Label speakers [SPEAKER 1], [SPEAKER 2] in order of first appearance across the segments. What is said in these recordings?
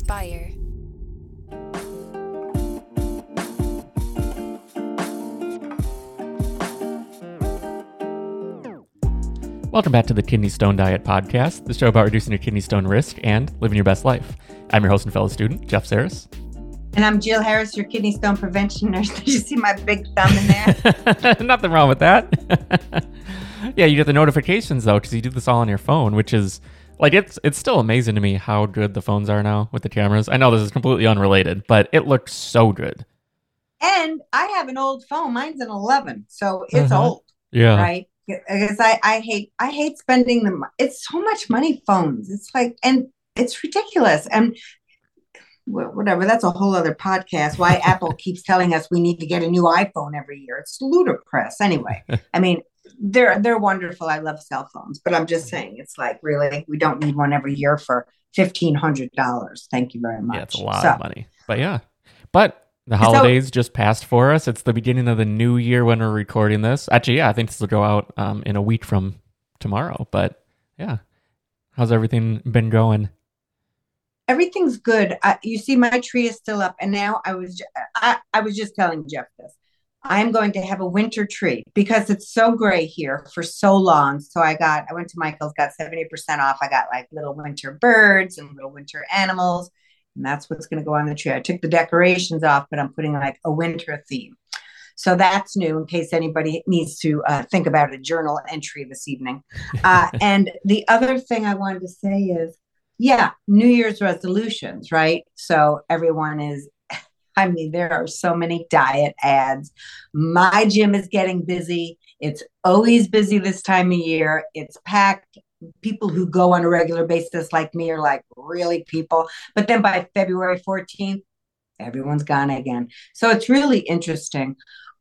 [SPEAKER 1] Inspire.
[SPEAKER 2] Welcome back to the Kidney Stone Diet Podcast, the show about reducing your kidney stone risk and living your best life. I'm your host and fellow student, Jeff Harris.
[SPEAKER 3] And I'm Jill Harris, your kidney stone prevention nurse. Did you see my big thumb in there?
[SPEAKER 2] Nothing wrong with that. yeah, you get the notifications though, because you do this all on your phone, which is like it's it's still amazing to me how good the phones are now with the cameras. I know this is completely unrelated, but it looks so good.
[SPEAKER 3] and I have an old phone. Mine's an 11, so it's
[SPEAKER 2] Uh-huh.
[SPEAKER 3] old,
[SPEAKER 2] Yeah.
[SPEAKER 3] right? Because I, I hate I hate spending the it's so much money phones. It's like and it's ridiculous and whatever. That's a whole other podcast. Why Apple keeps telling us we need to get a new iPhone every year? It's ludicrous. Anyway, I mean they're they're wonderful. I love cell phones, but I'm just saying it's like really we don't need one every year for fifteen hundred dollars. Thank you very much.
[SPEAKER 2] Yeah, it's a lot
[SPEAKER 3] So-
[SPEAKER 2] of money. But yeah. But the
[SPEAKER 3] So-
[SPEAKER 2] holidays just passed for us. It's the beginning of the new year when we're recording this. Actually, yeah, I think this will go out um, in a week from tomorrow. But yeah. How's everything been going?
[SPEAKER 3] everything's good. I, you see, my tree is still up, and now I was I, I was just telling Jeff this. I'm going to have a winter tree because it's so gray here for so long. So I got I went to Michael's, got 70% off. I got like little winter birds and little winter animals, and that's what's going to go on the tree. I took the decorations off, but I'm putting like a winter theme. So that's new in case anybody needs to uh, think about a journal entry this evening. Uh, and the other thing I wanted to say is yeah, New Year's resolutions, right? So everyone is, I mean, there are so many diet ads. My gym is getting busy. It's always busy this time of year. It's packed. People who go on a regular basis, like me, are like really people. But then by February 14th, everyone's gone again. So it's really interesting.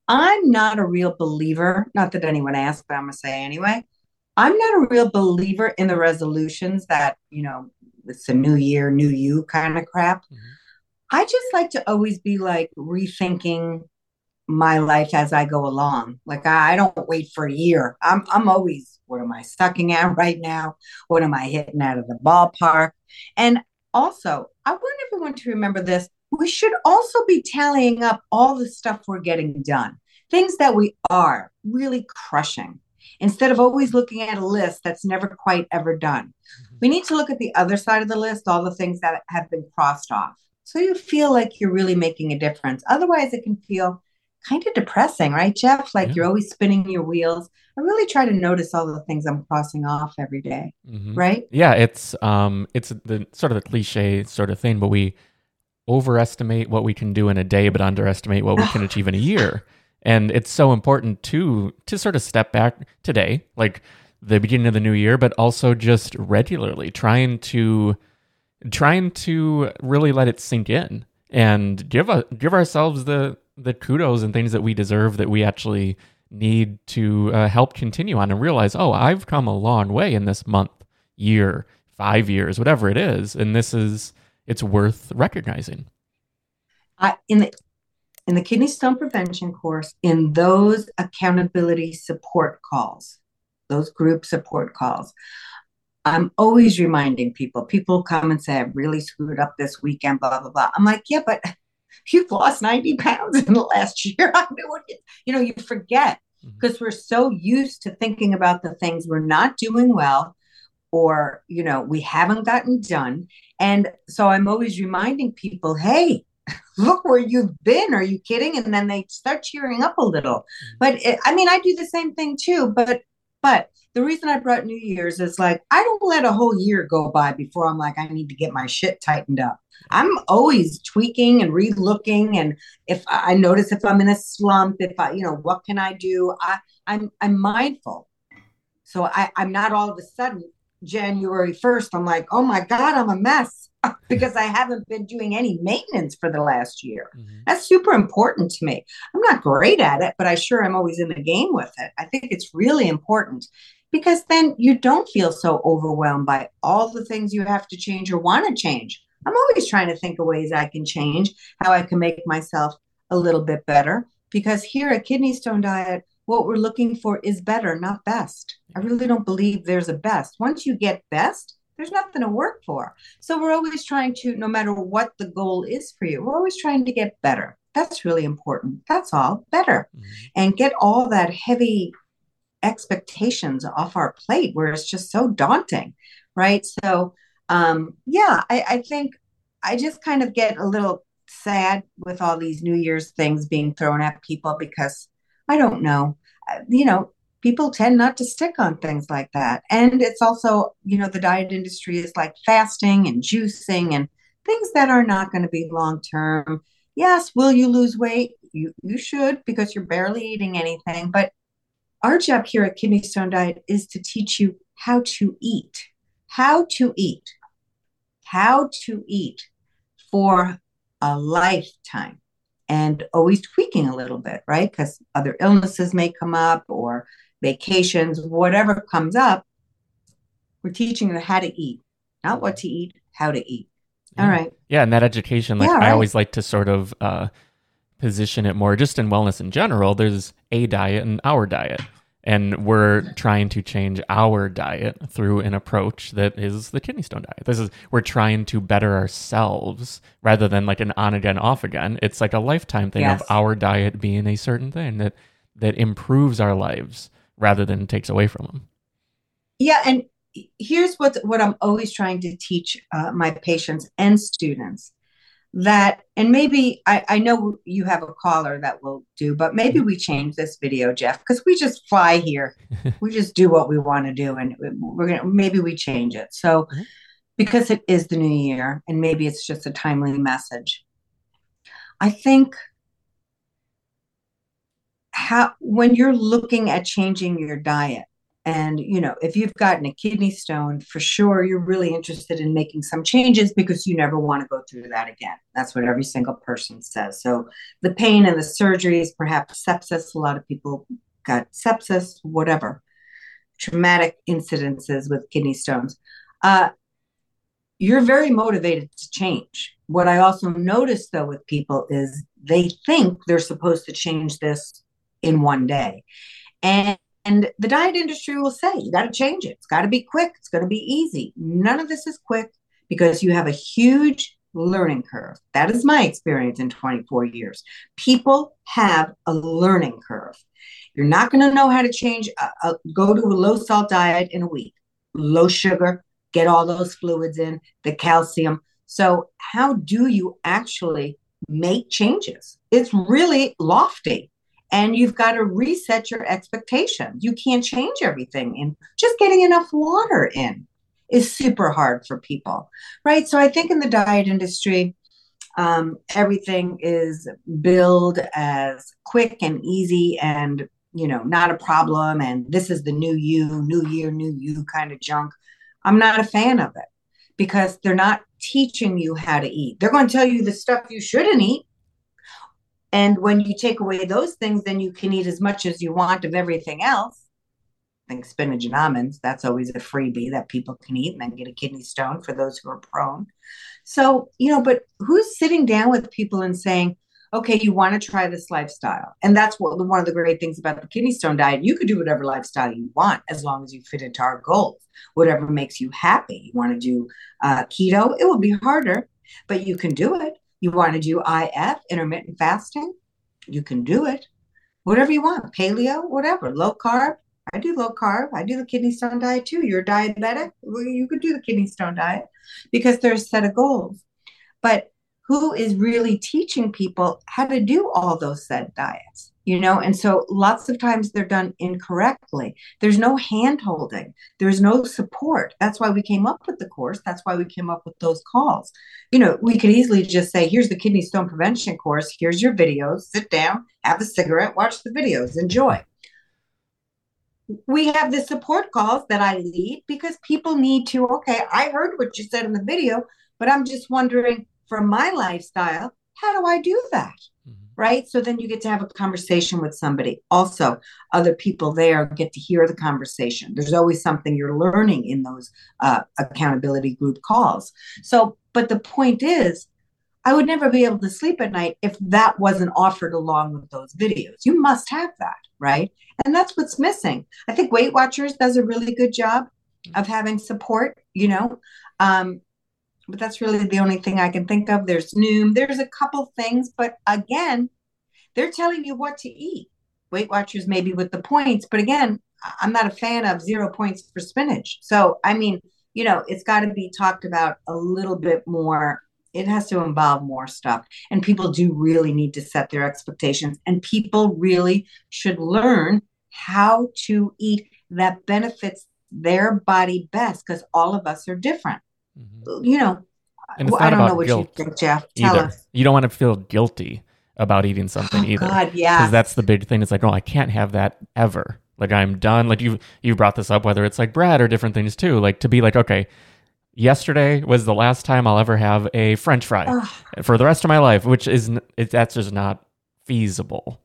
[SPEAKER 3] I'm not a real believer, not that anyone asked, but I'm going to say anyway. I'm not a real believer in the resolutions that, you know, it's a new year, new you kind of crap.
[SPEAKER 2] Mhm.
[SPEAKER 3] I just like to always be like rethinking my life as I go along. Like I, I don't wait for a year. I'm I'm always what am I sucking at right now? What am I hitting out of the ballpark? And also, I want everyone to remember this. We should also be tallying up all the stuff we're getting done, things that we are really crushing, instead of always looking at a list that's never quite ever done. Mm-hmm. We need to look at the other side of the list, all the things that have been crossed off. So you feel like you're really making a difference. Otherwise, it can feel kind of depressing, right, Jeff? Like
[SPEAKER 2] Yeah.
[SPEAKER 3] you're always spinning your wheels. I really try to notice all the things I'm crossing off every day,
[SPEAKER 2] Mhm.
[SPEAKER 3] right?
[SPEAKER 2] Yeah, it's um it's the sort of the cliche sort of thing, but we overestimate what we can do in a day but underestimate what we can achieve in a year. And it's so important to to sort of step back today, like the beginning of the new year, but also just regularly trying to trying to really let it sink in and give a, give ourselves the the kudos and things that we deserve that we actually need to uh, help continue on and realize, oh, I've come a long way in this month, year, five years, whatever it is, and this is it's worth recognizing.
[SPEAKER 3] I, in the in the kidney stone prevention course, in those accountability support calls, those group support calls, I'm always reminding people. People come and say, "I really screwed up this weekend." Blah blah blah. I'm like, yeah, but you've lost 90 pounds in the last year. I mean, what, you know, you forget
[SPEAKER 2] mm-hmm.
[SPEAKER 3] because we're so used to thinking about the things we're not doing well or you know we haven't gotten done and so i'm always reminding people hey look where you've been are you kidding and then they start cheering up a little mm-hmm. but it, i mean i do the same thing too but but the reason i brought new year's is like i don't let a whole year go by before i'm like i need to get my shit tightened up. I'm always tweaking and re-looking and if i notice if i'm in a slump if i you know what can i do? I i'm i'm mindful. So I, i'm not all of a sudden January 1st, I'm like, oh my God, I'm a mess because I haven't been doing any maintenance for the last year. Mm-hmm. That's super important to me. I'm not great at it, but I sure am always in the game with it. I think it's really important because then you don't feel so overwhelmed by all the things you have to change or want to change. I'm always trying to think of ways I can change, how I can make myself a little bit better. Because here at Kidney Stone Diet, what we're looking for is better, not best. I really don't believe there's a best. Once you get best, there's nothing to work for. So we're always trying to, no matter what the goal is for you, we're always trying to get better. That's really important. That's all, better. Mm-hmm. And get all that heavy expectations off our plate where it's just so daunting. Right. So, um, yeah, I, I think I just kind of get a little sad with all these New Year's things being thrown at people because I don't know. Uh, you know, people tend not to stick on things like that. And it's also, you know, the diet industry is like fasting and juicing and things that are not going to be long term. Yes, will you lose weight? You you should because you're barely eating anything, but our job here at Kidney Stone Diet is to teach you how to eat. How to eat. How to eat for a lifetime and always tweaking a little bit, right? Because other illnesses may come up or vacations, whatever comes up, we're teaching them how to eat, not what to eat, how to eat.
[SPEAKER 2] Yeah.
[SPEAKER 3] All right.
[SPEAKER 2] Yeah, and that education, like yeah, right. I always like to sort of uh, position it more just in wellness in general. There's a diet and our diet. And we're trying to change our diet through an approach that is the kidney stone diet. This is we're trying to better ourselves rather than like an on again, off again. It's like a lifetime thing yes. of our diet being a certain thing that that improves our lives rather than takes away from them.
[SPEAKER 3] Yeah, and here's what what I'm always trying to teach uh, my patients and students that and maybe I, I know you have a caller that will do but maybe we change this video jeff because we just fly here. We just do what we want to do and we're gonna maybe we change it. So mm-hmm. because it is the new year and maybe it's just a timely message i think how when you're looking at changing your diet and you know if you've gotten a kidney stone for sure you're really interested in making some changes because you never want to go through that again. That's what every single person says. So the pain and the surgeries perhaps sepsis a lot of people got sepsis whatever. Traumatic incidences with kidney stones. Uh, you're very motivated to change. What i also notice though with people is they think they're supposed to change this in one day. And and the diet industry will say, you got to change it. It's got to be quick. It's going to be easy. None of this is quick because you have a huge learning curve. That is my experience in 24 years. People have a learning curve. You're not going to know how to change, uh, uh, go to a low salt diet in a week, low sugar, get all those fluids in, the calcium. So, how do you actually make changes? It's really lofty and you've got to reset your expectations. You can't change everything. And just getting enough water in is super hard for people, right? So I think in the diet industry, um, everything is billed as quick and easy and you know not a problem and this is the new you new year new you kind of junk i'm not a fan of it because they're not teaching you how to eat they're going to tell you the stuff you shouldn't eat and when you take away those things, then you can eat as much as you want of everything else. I think spinach and almonds, that's always a freebie that people can eat and then get a kidney stone for those who are prone. So, you know, but who's sitting down with people and saying, okay, you want to try this lifestyle? And that's what one of the great things about the kidney stone diet. You could do whatever lifestyle you want as long as you fit into our goals, whatever makes you happy. You want to do uh, keto, it will be harder, but you can do it. You want to do IF, intermittent fasting? You can do it. Whatever you want, paleo, whatever, low carb. I do low carb. I do the kidney stone diet too. You're diabetic. You could do the kidney stone diet because there's a set of goals. But who is really teaching people how to do all those said diets? You know and so lots of times they're done incorrectly. There's no hand holding. There's no support. That's why we came up with the course. That's why we came up with those calls. You know we could easily just say here's the kidney stone prevention course. Here's your videos. Sit down have a cigarette watch the videos. Enjoy. We have the support calls that I lead because people need to, okay, I heard what you said in the video, but I'm just wondering for my lifestyle, how do I do that? Mm-hmm. Right? So then you get to have a conversation with somebody. Also, other people there get to hear the conversation. There's always something you're learning in those uh, accountability group calls. So, but the point is, I would never be able to sleep at night if that wasn't offered along with those videos. You must have that, right? And that's what's missing. I think Weight Watchers does a really good job. of having support, you know. Um, but that's really the only thing I can think of. There's Noom, there's a couple things, but again, they're telling you what to eat. Weight Watchers maybe with the points, but again, I'm not a fan of zero points for spinach. So, I mean, you know, it's got to be talked about a little bit more. It has to involve more stuff. And people do really need to set their expectations. And people really should learn how to eat that benefits their body best because all of us are different. Mm-hmm. You know,
[SPEAKER 2] and I don't know what you think, Jeff. Tell either. us. You don't want to feel guilty about eating something
[SPEAKER 3] oh,
[SPEAKER 2] either.
[SPEAKER 3] God, yeah.
[SPEAKER 2] Because that's the big thing. It's like, oh, I can't have that ever. Like I'm done. Like you you brought this up, whether it's like bread or different things too. Like to be like, okay, yesterday was the last time I'll ever have a French fry Ugh. for the rest of my life, which is it, that's just not feasible.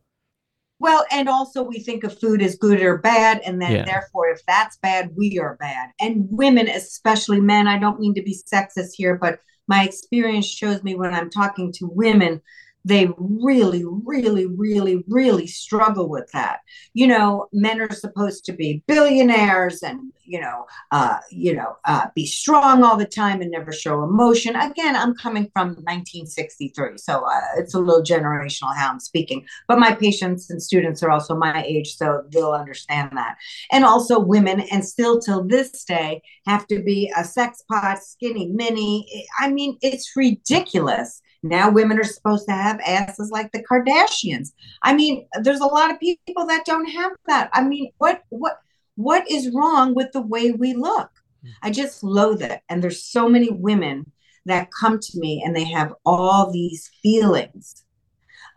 [SPEAKER 3] Well, and also we think of food as good or bad, and then yeah. therefore, if that's bad, we are bad. And women, especially men, I don't mean to be sexist here, but my experience shows me when I'm talking to women they really, really, really, really struggle with that. You know, men are supposed to be billionaires and you know, uh, you know, uh, be strong all the time and never show emotion. Again, I'm coming from 1963, so uh, it's a little generational how I'm speaking. But my patients and students are also my age, so they'll understand that. And also, women, and still till this day, have to be a sex pot, skinny mini. I mean, it's ridiculous now women are supposed to have asses like the Kardashians. I mean, there's a lot of people that don't have that. I mean, what what what is wrong with the way we look? I just loathe it. And there's so many women that come to me and they have all these feelings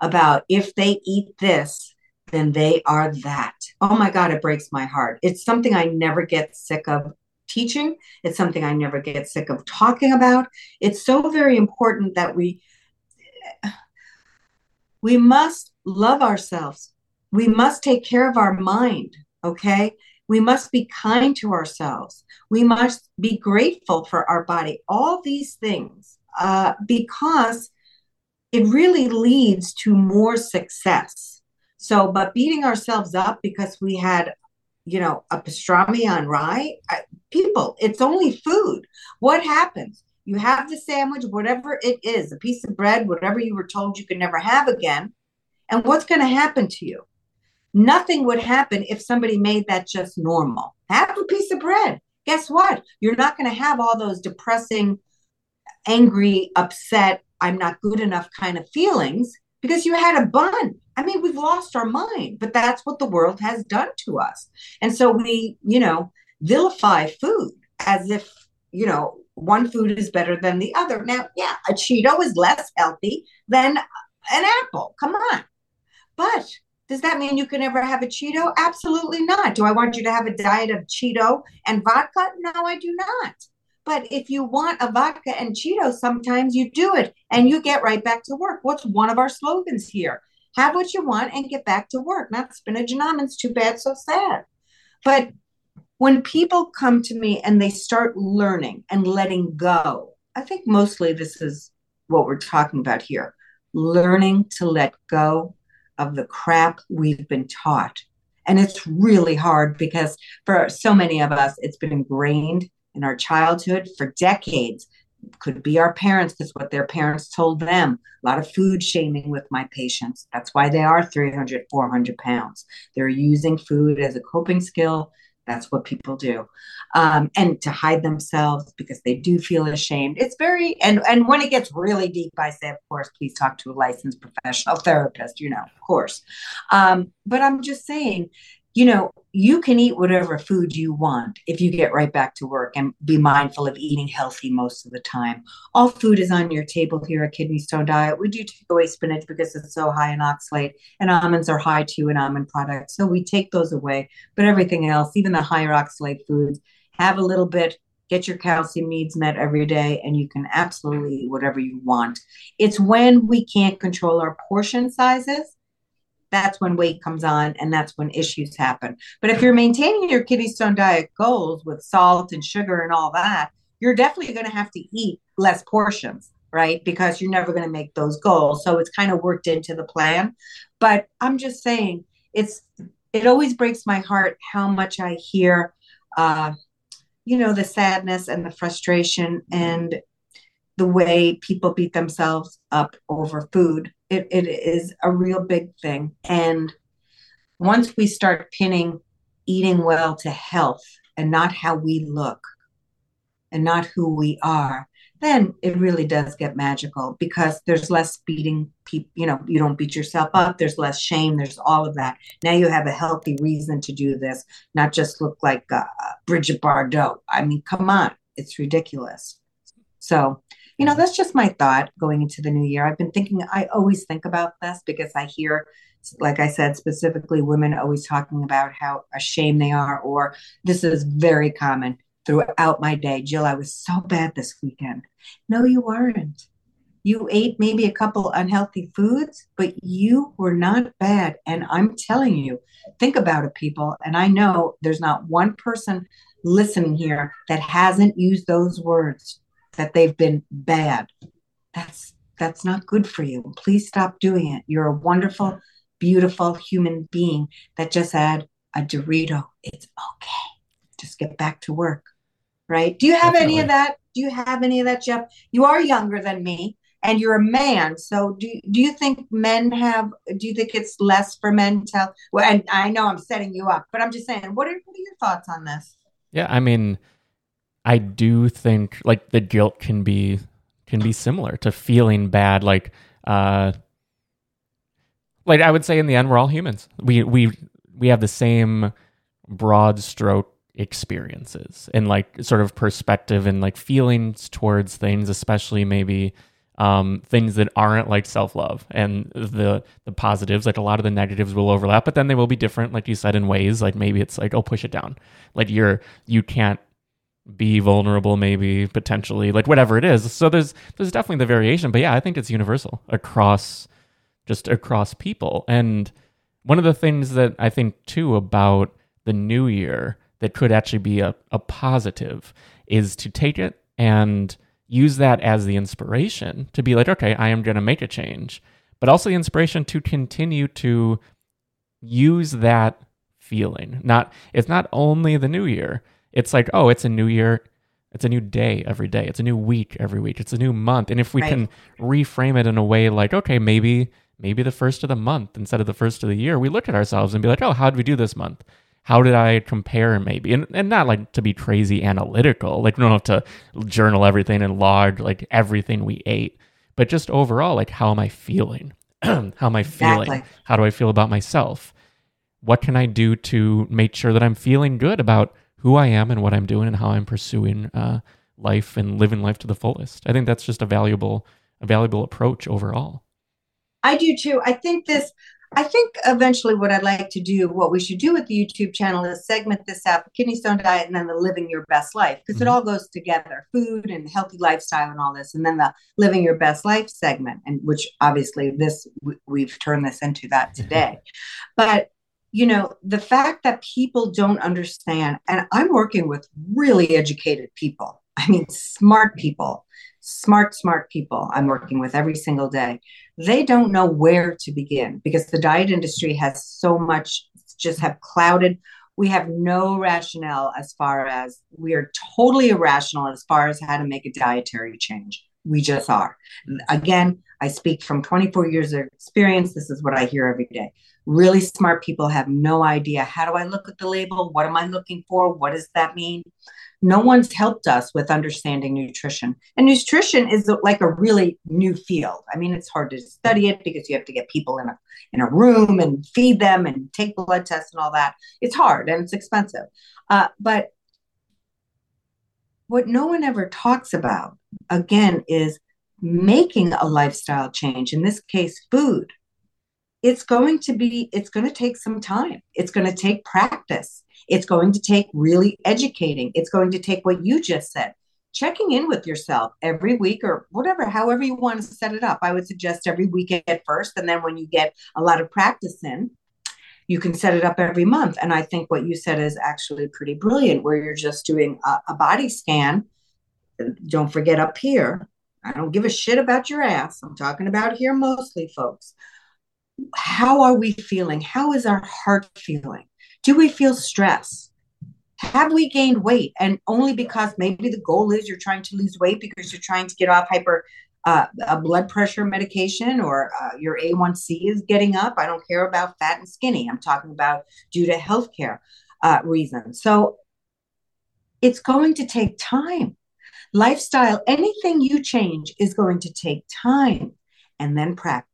[SPEAKER 3] about if they eat this, then they are that. Oh my God, it breaks my heart. It's something I never get sick of teaching. It's something I never get sick of talking about. It's so very important that we we must love ourselves. We must take care of our mind, okay? We must be kind to ourselves. We must be grateful for our body. All these things, uh, because it really leads to more success. So, but beating ourselves up because we had, you know, a pastrami on rye, I, people, it's only food. What happens? You have the sandwich, whatever it is, a piece of bread, whatever you were told you could never have again. And what's going to happen to you? Nothing would happen if somebody made that just normal. Have a piece of bread. Guess what? You're not going to have all those depressing, angry, upset, I'm not good enough kind of feelings because you had a bun. I mean, we've lost our mind, but that's what the world has done to us. And so we, you know, vilify food as if, you know, one food is better than the other. Now, yeah, a Cheeto is less healthy than an apple. Come on. But does that mean you can never have a Cheeto? Absolutely not. Do I want you to have a diet of Cheeto and vodka? No, I do not. But if you want a vodka and Cheeto, sometimes you do it and you get right back to work. What's one of our slogans here? Have what you want and get back to work. Not spinach and almonds. Too bad, so sad. But when people come to me and they start learning and letting go, I think mostly this is what we're talking about here learning to let go of the crap we've been taught. And it's really hard because for so many of us, it's been ingrained in our childhood for decades. Could be our parents because what their parents told them. A lot of food shaming with my patients. That's why they are 300, 400 pounds. They're using food as a coping skill that's what people do. Um, and to hide themselves because they do feel ashamed. It's very and and when it gets really deep i say of course please talk to a licensed professional therapist you know of course. Um, but i'm just saying you know, you can eat whatever food you want if you get right back to work and be mindful of eating healthy most of the time. All food is on your table here at Kidney Stone Diet. We do take away spinach because it's so high in oxalate, and almonds are high too in almond products. So we take those away. But everything else, even the higher oxalate foods, have a little bit, get your calcium needs met every day, and you can absolutely eat whatever you want. It's when we can't control our portion sizes that's when weight comes on and that's when issues happen. But if you're maintaining your kidney stone diet goals with salt and sugar and all that, you're definitely going to have to eat less portions, right? Because you're never going to make those goals. So it's kind of worked into the plan. But I'm just saying, it's it always breaks my heart how much I hear uh, you know, the sadness and the frustration and the way people beat themselves up over food. It, it is a real big thing. And once we start pinning eating well to health and not how we look and not who we are, then it really does get magical because there's less beating people, you know, you don't beat yourself up, there's less shame, there's all of that. Now you have a healthy reason to do this, not just look like uh, Brigitte Bardot. I mean, come on, it's ridiculous. So, you know, mm-hmm. that's just my thought going into the new year. I've been thinking, I always think about this because I hear, like I said, specifically women always talking about how ashamed they are, or this is very common throughout my day. Jill, I was so bad this weekend. No, you weren't. You ate maybe a couple unhealthy foods, but you were not bad. And I'm telling you, think about it, people. And I know there's not one person listening here that hasn't used those words that they've been bad. That's that's not good for you. Please stop doing it. You're a wonderful, beautiful human being that just had a Dorito. It's okay. Just get back to work right? Do you have Definitely. any of that? Do you have any of that, Jeff? You are younger than me and you're a man. So do, do you think men have, do you think it's less for men to, well, and I know I'm setting you up, but I'm just saying, what are, what are your thoughts on this?
[SPEAKER 2] Yeah. I mean, I do think like the guilt can be, can be similar to feeling bad. Like, uh, like I would say in the end, we're all humans. We, we, we have the same broad stroke experiences and like sort of perspective and like feelings towards things, especially maybe um, things that aren't like self love and the the positives. Like a lot of the negatives will overlap, but then they will be different, like you said, in ways like maybe it's like oh push it down, like you're you can't be vulnerable maybe potentially like whatever it is so there's there's definitely the variation but yeah i think it's universal across just across people and one of the things that i think too about the new year that could actually be a, a positive is to take it and use that as the inspiration to be like, okay, I am going to make a change, but also the inspiration to continue to use that feeling. Not, it's not only the new year. It's like, oh, it's a new year. It's a new day every day. It's a new week every week. It's a new month. And if we right. can reframe it in a way like, okay, maybe, maybe the first of the month instead of the first of the year, we look at ourselves and be like, oh, how did we do this month? how did I compare maybe? And, and not like to be crazy analytical. Like we don't have to journal everything and log like everything we ate, but just overall, like how am I feeling? how am I feeling? Exactly. How do I feel about myself? What can I do to make sure that I'm feeling good about who I am and what I'm doing and how I'm pursuing uh, life and living life to the fullest? I think that's just a valuable, a valuable approach overall.
[SPEAKER 3] I do too. I think this I think eventually what I'd like to do, what we should do with the YouTube channel is segment this out the kidney stone diet and then the living your best life because mm-hmm. it all goes together food and healthy lifestyle and all this. And then the living your best life segment, and which obviously this we've turned this into that today. but you know, the fact that people don't understand, and I'm working with really educated people, I mean, smart people, smart, smart people I'm working with every single day. They don't know where to begin because the diet industry has so much just have clouded. We have no rationale as far as we are totally irrational as far as how to make a dietary change. We just are. Again i speak from 24 years of experience. This is what i hear every day really smart people have no idea how do i look at the label what am i looking for what does that mean no one's helped us with understanding nutrition. And nutrition is like a really new field. I mean, it's hard to study it because you have to get people in a in a room and feed them and take blood tests and all that. It's hard and it's expensive. Uh, but what no one ever talks about again is making a lifestyle change. In this case, food. It's going to be. It's going to take some time. It's going to take practice it's going to take really educating. It's going to take what you just said, checking in with yourself every week or whatever, however you want to set it up. I would suggest every week at first. And then when you get a lot of practice in, you can set it up every month. And I think what you said is actually pretty brilliant, where you're just doing a, a body scan. Don't forget up here. I don't give a shit about your ass. I'm talking about here mostly, folks. How are we feeling? How is our heart feeling? Do we feel stress? have we gained weight and only because maybe the goal is you're trying to lose weight because you're trying to get off hyper uh, a blood pressure medication or uh, your A1C is getting up. I don't care about fat and skinny. I'm talking about due to healthcare uh, reasons. So it's going to take time. Lifestyle, anything you change is going to take time and then practice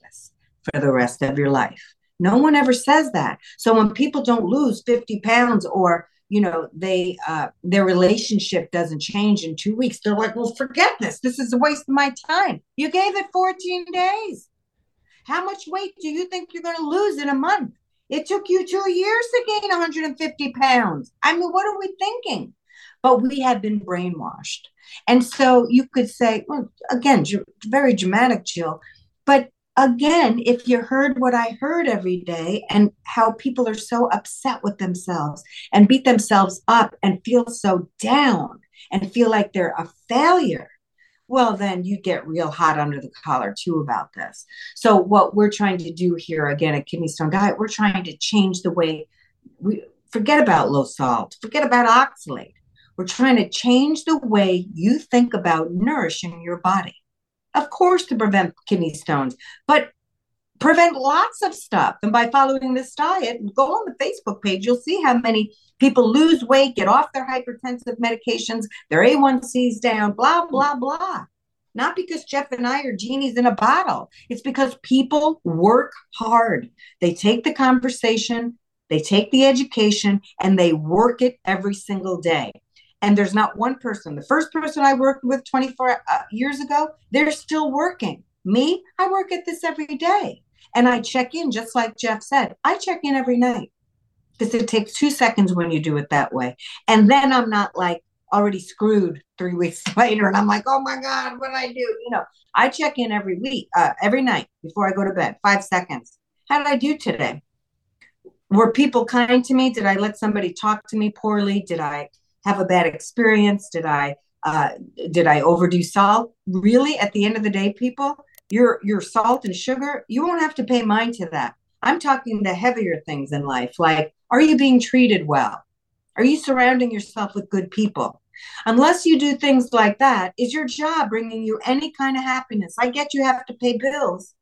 [SPEAKER 3] for the rest of your life. No one ever says that. So when people don't lose 50 pounds or you know they uh, their relationship doesn't change in two weeks they're like well forget this. This is a waste of my time. You gave it 14 days. How much weight do you think you're going to lose in a month? It took you two years to gain 150 pounds. I mean what are we thinking? But we have been brainwashed. And so you could say well again very dramatic jill but again, if you heard what I heard every day and how people are so upset with themselves and beat themselves up and feel so down and feel like they're a failure, well, then you get real hot under the collar too about this. So, what we're trying to do here again at Kidney Stone Diet, we're trying to change the way we forget about low salt, forget about oxalate. We're trying to change the way you think about nourishing your body of course, to prevent kidney stones, but prevent lots of stuff. And by following this diet, go on the Facebook page, you'll see how many people lose weight, get off their hypertensive medications, their A1C's down, blah, blah, blah. Not because Jeff and I are genies in a bottle. It's because people work hard. They take the conversation, they take the education, and they work it every single day and there's not one person. The first person I worked with 24 uh, years ago, they're still working. Me, I work at this every day. And I check in, just like Jeff said, I check in every night because it takes two seconds when you do it that way. And then I'm not like already screwed three weeks later and I'm like, oh my God, what did I do? You know, I check in every week, uh, every night before I go to bed, five seconds. How did I do today? Were people kind to me? Did I let somebody talk to me poorly? Did I have a bad experience? Did I uh, did I overdo salt? Really, at the end of the day, people, your your salt and sugar, you won't have to pay mind to that. I'm talking the heavier things in life, like are you being treated well? Are you surrounding yourself with good people? Unless you do things like that, is your job bringing you any kind of happiness? I get you have to pay bills.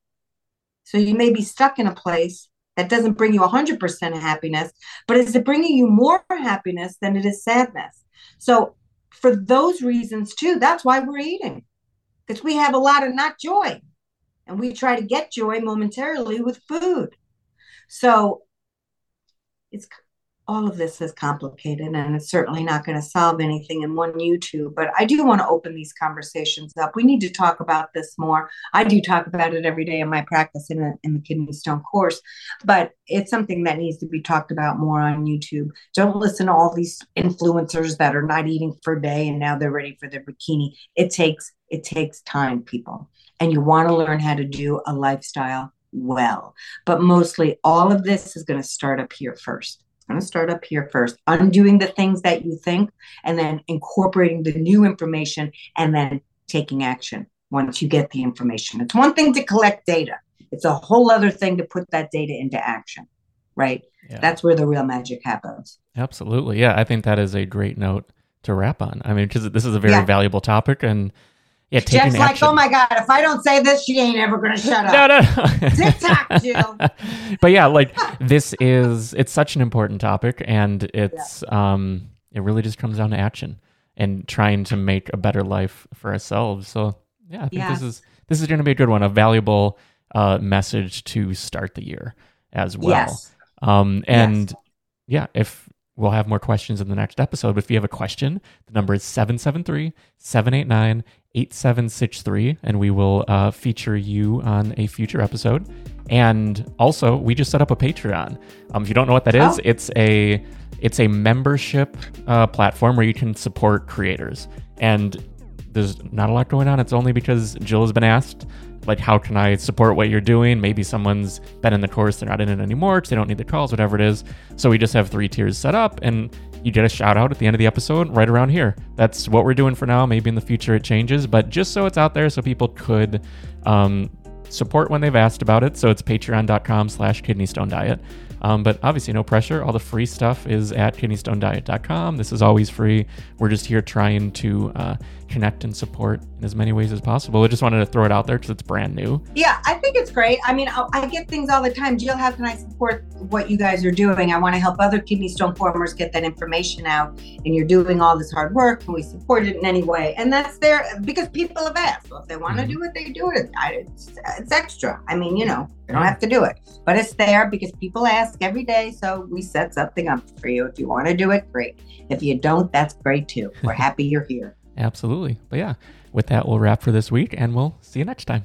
[SPEAKER 3] So you may be stuck in a place that doesn't bring you 100% happiness, but is it bringing you more happiness than it is sadness? So, for those reasons, too, that's why we're eating because we have a lot of not joy and we try to get joy momentarily with food. So, it's all of this is complicated and it's certainly not going to solve anything in one YouTube. But I do want to open these conversations up. We need to talk about this more. I do talk about it every day in my practice in, a, in the kidney stone course, but it's something that needs to be talked about more on YouTube. Don't listen to all these influencers that are not eating for a day and now they're ready for their bikini. It takes it takes time, people. And you want to learn how to do a lifestyle well. But mostly all of this is going to start up here first going to start up here first, undoing the things that you think, and then incorporating the new information, and then taking action once you get the information. It's one thing to collect data, it's a whole other thing to put that data into action, right? Yeah. That's where the real magic happens.
[SPEAKER 2] Absolutely. Yeah, I think that is a great note to wrap on. I mean, because this is a very yeah. valuable topic and yeah,
[SPEAKER 3] Jeff's like, oh my god, if I don't say this, she ain't ever gonna shut up. no, no, no. TikTok, Jill.
[SPEAKER 2] but yeah, like this is it's such an important topic, and it's yeah. um it really just comes down to action and trying to make a better life for ourselves. So yeah, I think yes. this is this is going to be a good one, a valuable uh, message to start the year as well. Yes. Um, and yes. yeah, if we'll have more questions in the next episode, but if you have a question, the number is 773 789 8763, and we will uh, feature you on a future episode. And also, we just set up a Patreon. Um, if you don't know what that is, oh. it's a it's a membership uh, platform where you can support creators. And there's not a lot going on. It's only because Jill has been asked, like, how can I support what you're doing? Maybe someone's been in the course, they're not in it anymore because they don't need the calls, whatever it is. So we just have three tiers set up, and you get a shout out at the end of the episode right around here. That's what we're doing for now. Maybe in the future it changes, but just so it's out there so people could um, support when they've asked about it. So it's patreon.com slash kidneystone diet. Um, but obviously, no pressure. All the free stuff is at kidneystonediet.com. This is always free. We're just here trying to uh, connect and support in as many ways as possible. I just wanted to throw it out there because it's brand new.
[SPEAKER 3] Yeah, I think it's great. I mean, I, I get things all the time. Jill, how can I support what you guys are doing? I want to help other kidney stone formers get that information out. And you're doing all this hard work. Can we support it in any way? And that's there because people have asked. Well, if they want to mm-hmm. do it, they do it. It's, it's extra. I mean, you know, they don't have to do it, but it's there because people ask every day. So we set something up for you. If you want to do it, great. If you don't, that's great too. We're happy you're here.
[SPEAKER 2] Absolutely. But yeah, with that, we'll wrap for this week and we'll see you next time.